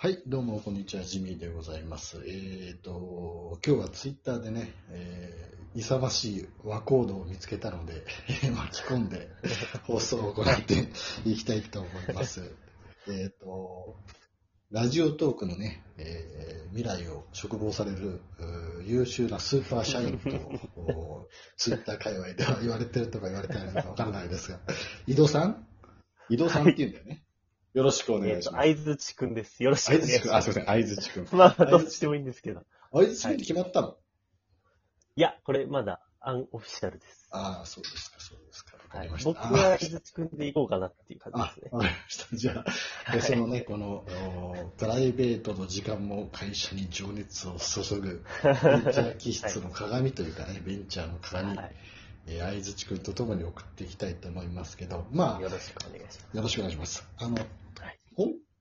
はい、どうも、こんにちは、ジミーでございます。えっ、と、今日はツイッターでね、えー勇ましい和コードを見つけたので、巻き込んで 放送を行っていきたいと思います。えっと、ラジオトークのね、えー未来を嘱望される優秀なスーパー社員と、おツイッター界隈では言われてるとか言われてないのかわからないですが、井戸さん？井戸さんって言うんだよね。よろしくお願えっと、いします。相づちくんです。よろしくおあいずちくん、あ、願いします。すいません、あいずちくん。まあ、どっちでもいいんですけど。あいずちくんって決まったの、いや、これまだアンオフィシャルです。ああ、そうですか、そうですか。わかはいりま。した。僕は相づちくんでいこうかなっていう感あじですね。わかりました。じゃあ、でそのね、この、おプライベートの時間も会社に情熱を注ぐ、ベンチャー気質の鏡というかね、ベンチャーの鏡、はい。えー、相づちくんとともに送っていきたいと思いますけど、まあ、よよろしくお願いします。ろしくお願いします。あの、はい。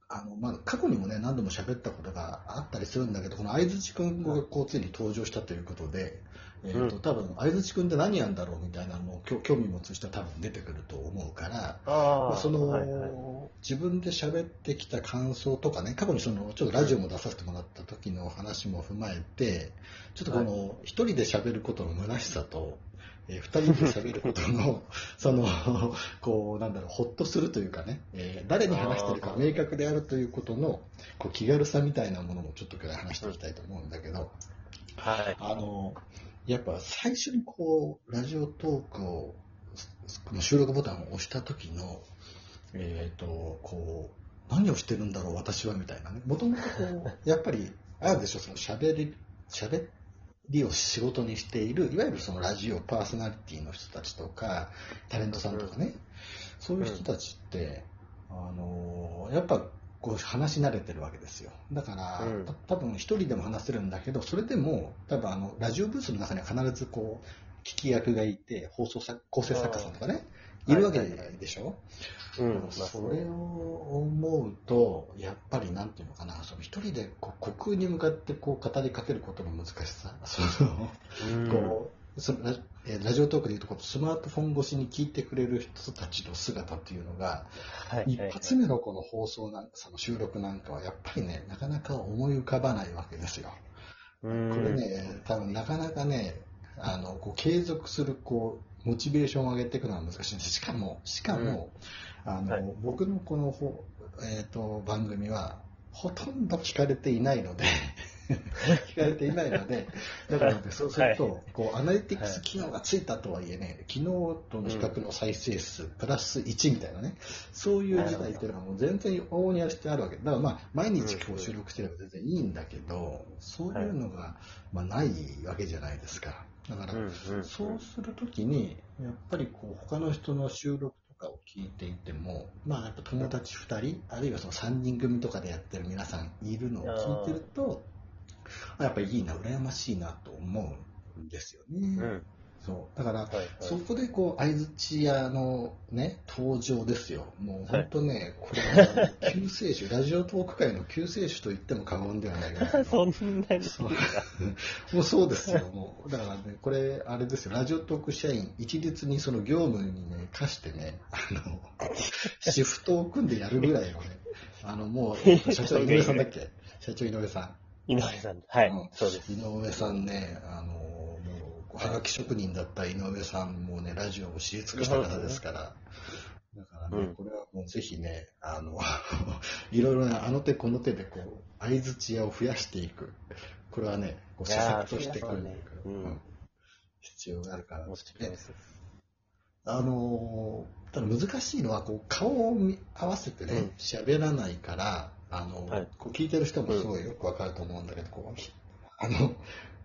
あのまあ、過去にもね、何度も喋ったことがあったりするんだけど、この相づちくんがこうついに登場したということで、えーとうん。多分相づちくんって何やんだろうみたいなのを興興味持つ人は多分出てくると思うから、まあその、はいはい。自分で喋ってきた感想とかね、過去にそのちょっとラジオも出させてもらった時の話も踏まえて、ちょっとこの一人で喋ることの虚しさと、えー二人で喋ることの、その、こう、なんだろう、ほっとするというかね、えー誰に話してるか明確であるということの、こう、気軽さみたいなものもちょっと今日話していきたいと思うんだけど、はい。あの、やっぱ最初にこう、ラジオトークを、収録ボタンを押した時の、えっ、と、こう、何をしてるんだろう、私は、みたいなね。もともとこう、やっぱり、あるでしょ、その喋り、喋りを仕事にしている、いわゆるそのラジオパーソナリティの人たちとか、タレントさんとかね、そういう人たちって、あの、やっぱ、こう話し慣れてるわけですよ。だから、うん。た多分一人でも話せるんだけど、それでも、多分あの、ラジオブースの中には必ずこう、聞き役がいて、放送作、構成作家さんとかね、いるわけはいはいはい。でしょ、うん、まあ、それを思うと、やっぱりなんていうのかな、その一人でこう虚空に向かってこう語りかけることの難しさ、そのうんこうそのラえーラジオトークでいうとスマートフォン越しに聞いてくれる人たちの姿っていうのが、はい一発目のこの放送なんその収録なんかはやっぱりね、なかなか思い浮かばないわけですよ。ここれ、ね、多分なかなかね、あのこう継続するこうモチベーションを上げていくのは難しいんです。しかも、しかも、あのはい僕のこのほ、えー、と番組はほとんど聞かれていないので、聞かれていないので、だからね、そうすると、はいこうアナリティクス機能がついたとはいえね、昨日との比較の再生数、プラス1みたいなね、そういう時代っていうのはもう全然往々にあしてあるわけ。だからまあ、毎日こう収録してれば全然いいんだけど、そういうのが、まあ、ないわけじゃないですか。だから、そうするときに、やっぱりこう他の人の収録とかを聞いていても、まあやっぱ友達2人、あるいはその3人組とかでやってる皆さんいるのを聞いてると、あやっぱりいいな、羨ましいなと思うんですよね。うん。そう。だから、はい、はい。そこでこう、相づち屋のね、登場ですよ。もう本当ね、これは救世主、ラジオトーク界の救世主と言っても過言ではないぐらいのそんなに。そう もうそうですよ、もう。だからね、これ、あれですよ、ラジオトーク社員、一律にその業務にね、課してね、あの、シフトを組んでやるぐらいのね、あの、もう、えっと社長井上さんだっけ？社長井上さ井上さん。はい、うんそうです。ん。井上さんね、あの、はがき職人だった井上さんもね、ラジオを知り尽くした方ですから、だからね、うん。これはもうぜひね、あの、いろいろな、あの手この手でこう、相づち屋を増やしていく。これはね、こう施策としてくるね。うん。うん必要があるから。あのーただ難しいのは、こう、顔を見合わせてね、喋、らないから、あの、はい。こう聞いてる人もすごいよくわかると思うんだけど、こう、あの、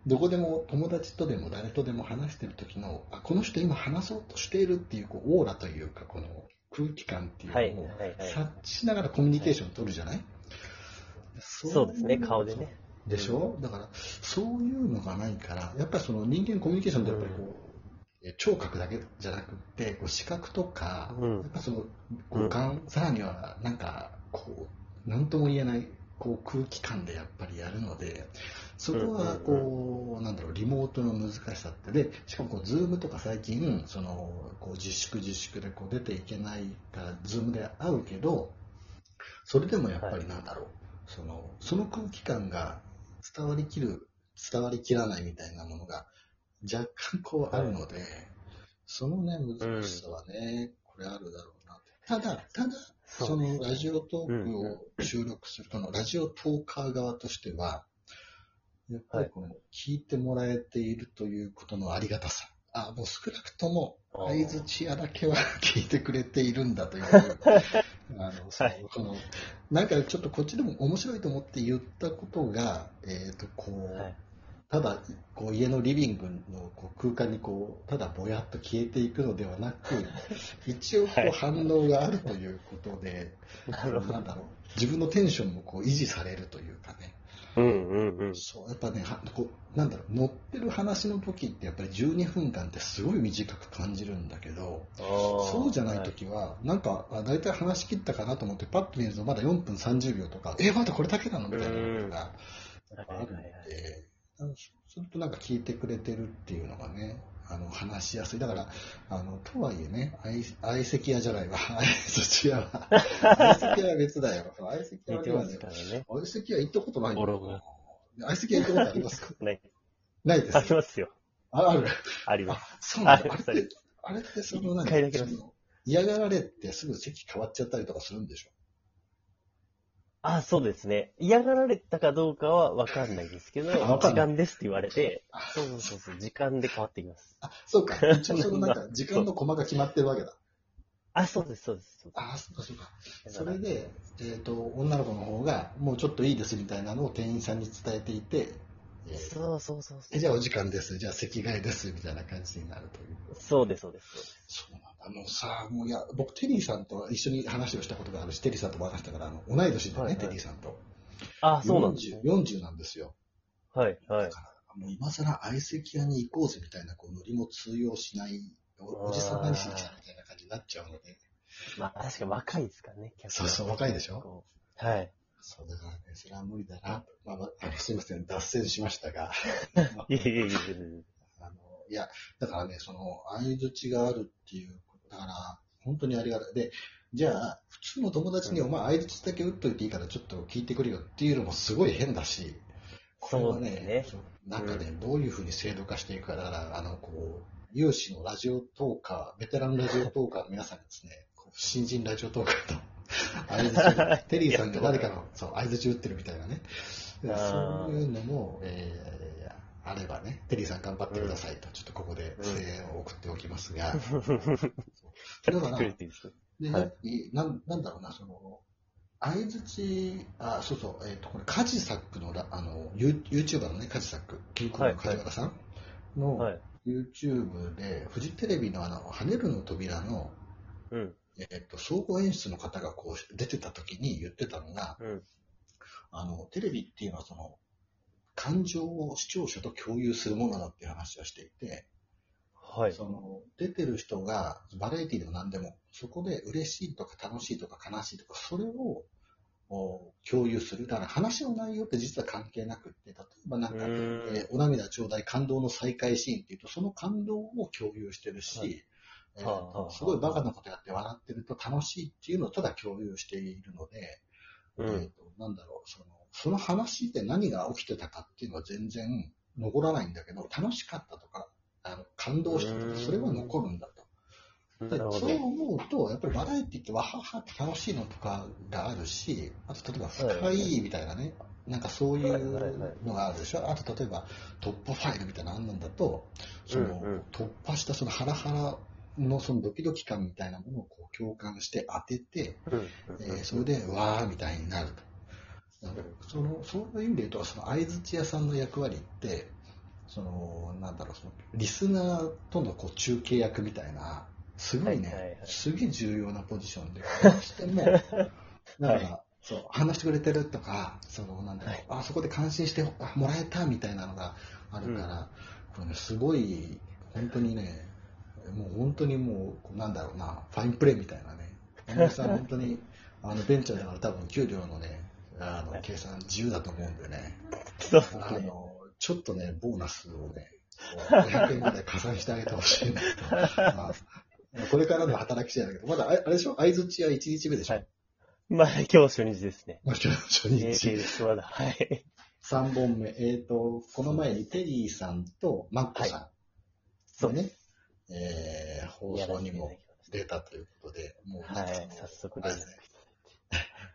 どこでも友達とでも誰とでも話してる時の、あ、この人今話そうとしているっていう、こう、オーラというか、この空気感っていうはい、のをはい、はい。察知しながらコミュニケーションを取るじゃない、そうですね、顔でね。でしょ？だから、そういうのがないから、やっぱりその人間コミュニケーションってやっぱりこう、え聴覚だけじゃなくって、こう視覚とか、うんやっぱその五感、さらにはなんか、こう、なんとも言えない、こう空気感でやっぱりやるので、そこはこう、なんだろう、リモートの難しさって、で、しかもこう、 Zoom とか最近、その、こう自粛自粛でこう出ていけないから、 Zoom で会うけど、それでもやっぱりなんだろう、その、その空気感が伝わりきる、伝わりきらないみたいなものが若干こうあるので、そのね、難しさはね、これあるだろうな。ただ、ただ、そのラジオトークを収録する、このラジオトーカー側としては、やっぱりこの聞いてもらえているということのありがたさ。あ、もう少なくとも、あー。相づち屋だけは聞いてくれているんだという、あの、そのなんかちょっとこっちでも面白いと思って言ったことが、えっ、と、こう、はい。ただこう家のリビングのこう空間にこうただぼやっと消えていくのではなく 一応こはい。う反応があるということで、なるほど。なんだろう。自分のテンションもこう維持されるというかねうんうんうん。そうやっぱねはこうなんだろう乗ってる話の時ってやっぱり12分間ってすごい短く感じるんだけどそそうじゃない時は、なんかあ大体話し切ったかなと思ってパッと見るとまだ4分30秒とかえまだこれだけなのみたいなのが。はいあるんはいはいはとなんか聞いてくれてるっていうのがね、あの話しやすい。だから、あの、とはいえね、相相席屋じゃないわ。相席屋は。相席屋は別だよ。相席屋はではねからね。相席屋行ったことないよ。相席屋行ったことありますか？ない。ないですあ。りますよ。あある。ありまあす。そうなんだ。ああれって、あれってその何嫌がられてすぐ席変わっちゃったりとかするんでしょ？あ、そうですね。嫌がられたかどうかはわかんないですけど、時 あわかんない間ですって言われてあ、そうそうそうそう、時間で変わってきます。あ、そうか。一応そのなんか時間のコマが決まってるわけだ。あ、そうです、そうです。そうあ、そうかそうか。それで、えっ、と、女の子の方が、もうちょっといいですみたいなのを店員さんに伝えていて、えーそうそうそうそえじゃあお時間です、じゃあ席替えです、みたいな感じになるという。う。そうです、そうです。そうなんだ。もうさ、もういや、僕、テリーさんと一緒に話をしたことがあるし、テリーさんとも話したから、あの、同い年でね、はいはいテリーさんと。あ、そうなんですね40。40なんですよ。はい、はいだ。から、もう今更相席屋に行こうぜみたいな、こう、ノリも通用しない、おおじさん何しに来たみたいな感じになっちゃうので、まあ、確か若いですからね、客そうそう若いでしょ？はい。そうだからね、それは無理だなと。まあ、まあすいません、脱線しましたが。い えいえいえいえ。あの、いや、だからね、その、相づちがあるっていうこと、だから、本当にありがたい。で、じゃあ、普通の友達に、うんお前相づちだけ打っといていいから、ちょっと聞いてくれよっていうのもすごい変だし、これはねね、なんかね、どういうふうに制度化していくか、だから、あの、こう、有志のラジオトーカー、ベテランラジオトーカーの皆さんにですね、新人ラジオトーカーと、相づち、テリーさんが誰かの、そう、相づち打ってるみたいなね。そういうのも、えーあればね、テリーさん頑張ってくださいと、ちょっとここで声援を送っておきますが、だから、なんなんだろうな、その、相づち、あ、そうそう、えっ、と、これ、カジサックのラ、あの、ユー YouTuber のね、カジサック、キンクの梶原さんの、はい。YouTube で、フジテレビのあの、跳ねるの扉の、うん。えっ、と、総合演出の方がこう、出てた時に言ってたのが、うん。あの、テレビっていうのはその、感情を視聴者と共有するものだっていう話をしていて、はい。その、出てる人が、バラエティでも何でも、そこで嬉しいとか楽しいとか悲しいとか、それを、お共有する。だから話の内容って実は関係なくって、例えばなんか、えーお涙ちょうだい感動の再会シーンっていうと、その感動を共有してるし、はいすごいバカなことやって笑ってると楽しいっていうのをただ共有しているので、うえーん。となんだろう、その、その話で何が起きてたかっていうのは全然残らないんだけど、楽しかったとか、あの感動したとか、それは残るんだと。そう。思うと、やっぱりバラエティってわははって楽しいのとかがあるし、あと例えば深いみたいなね、なんかそういうのがあるでしょ？あと例えば突破ファイルみたいなのあんなんだと、その、突破したそのハラハラのそのドキドキ感みたいなものをこう共感して当てて、うん。えーそれで、わーみたいになると。そのそういう意味で言うと、その相づち屋さんの役割って、その、なんだろう、そのリスナーとのこう中継役みたいな、すごいね、はいはいはい。すげえ重要なポジションで、どうしても、なんか、はそう、話してくれてるとか、その、なんだろう、はい。あそこで感心してあもらえたみたいなのがあるから、これね、すごい、本当にね、もう本当にもう、なんだろうな、ファインプレーみたいなね。山本さん、本当に、あの、ベンチャーだから多分給料のね、あの、計算自由だと思うんでね、そうあね。の、ちょっとね、ボーナスをね、こう500円ぐらい加算してあげてほしいなと。まあこれからの働き次第だけど、まだああれでしょ？相づちは1日目でしょ、はいまあ、今日初日ですね。まあ、今日初ええ日。です、まだ。はい。3本目。えっ、と、この前にテリーさんとマッコさんそうのね、えー放送にも出たということで、もう、はい、早速連絡い。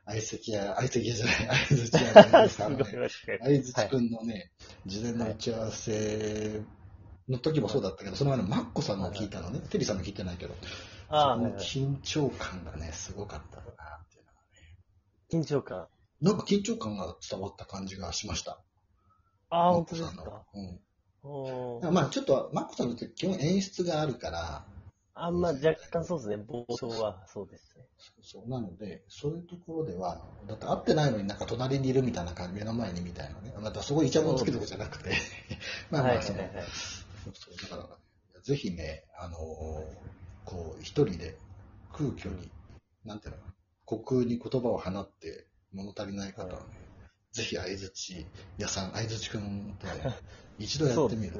相席や、相席じゃない、相づちやいね。相づちくんのね、事前の打ち合わせの時もそうだったけど、その前のマッコさんの聞いたのね、テリーさんの聞いてないけど、ああ、その緊張感がね、すごかったなっていうのは緊張感。なんか緊張感が伝わった感じがしました。ああ、本当ですか？うんまあちょっと、マッコさんのって基本演出があるから、あんま若干そうですね。冒頭はそうですね。そうそうなので、そういうところでは、だって会ってないのになんか隣にいるみたいな感じ、目の前にみたいなね。またそこイチャモンつけるとかじゃなくて、まあまあ、その、はいはいはいはいそうそう、だから、ぜひね、あのーこう、一人で空虚に、なんていうの虚空に言葉を放って物足りない方はね、ぜひ相づち屋さん、相づちくんとね、一度やってみると。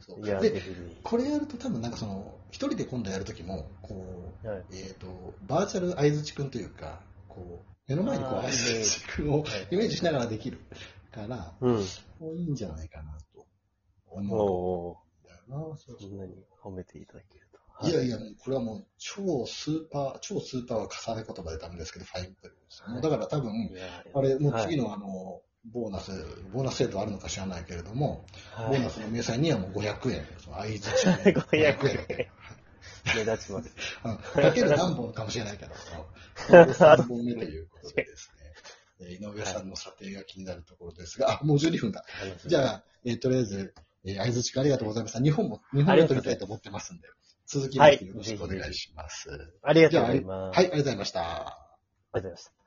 そうですねで。これやると多分なんかその、一人で今度やるときも、こう、はい。えっ、と、バーチャル相づちくんというか、こう、目の前にこう相づちくんをはいイメージしながらできるから、うん。もういいんじゃないかなとお思おうんだよな。そんなに褒めていただけると。いやいや、もうこれはもう超スーパー、超スーパーは重ね言葉でダメですけど、ファインプレーです。もうだから多分、いやあれ、もう次の、のあの、ボーナス、ボーナス制度あるのか知らないけれども、はいボーナスの明細にはもう500円、その相づち500円目立ちます。うんかける何本かもしれないけど、3本目ということでですね、えー井上さんの査定が気になるところですが、あ、もう12分だ。じゃあ、えーとりあえず、えー、相づちありがとうございました。日本も、日本で撮りたいと思ってますんで、続きましてよろしくお願いします。ありがとうございます。はい、ありがとうございました。ありがとうございました。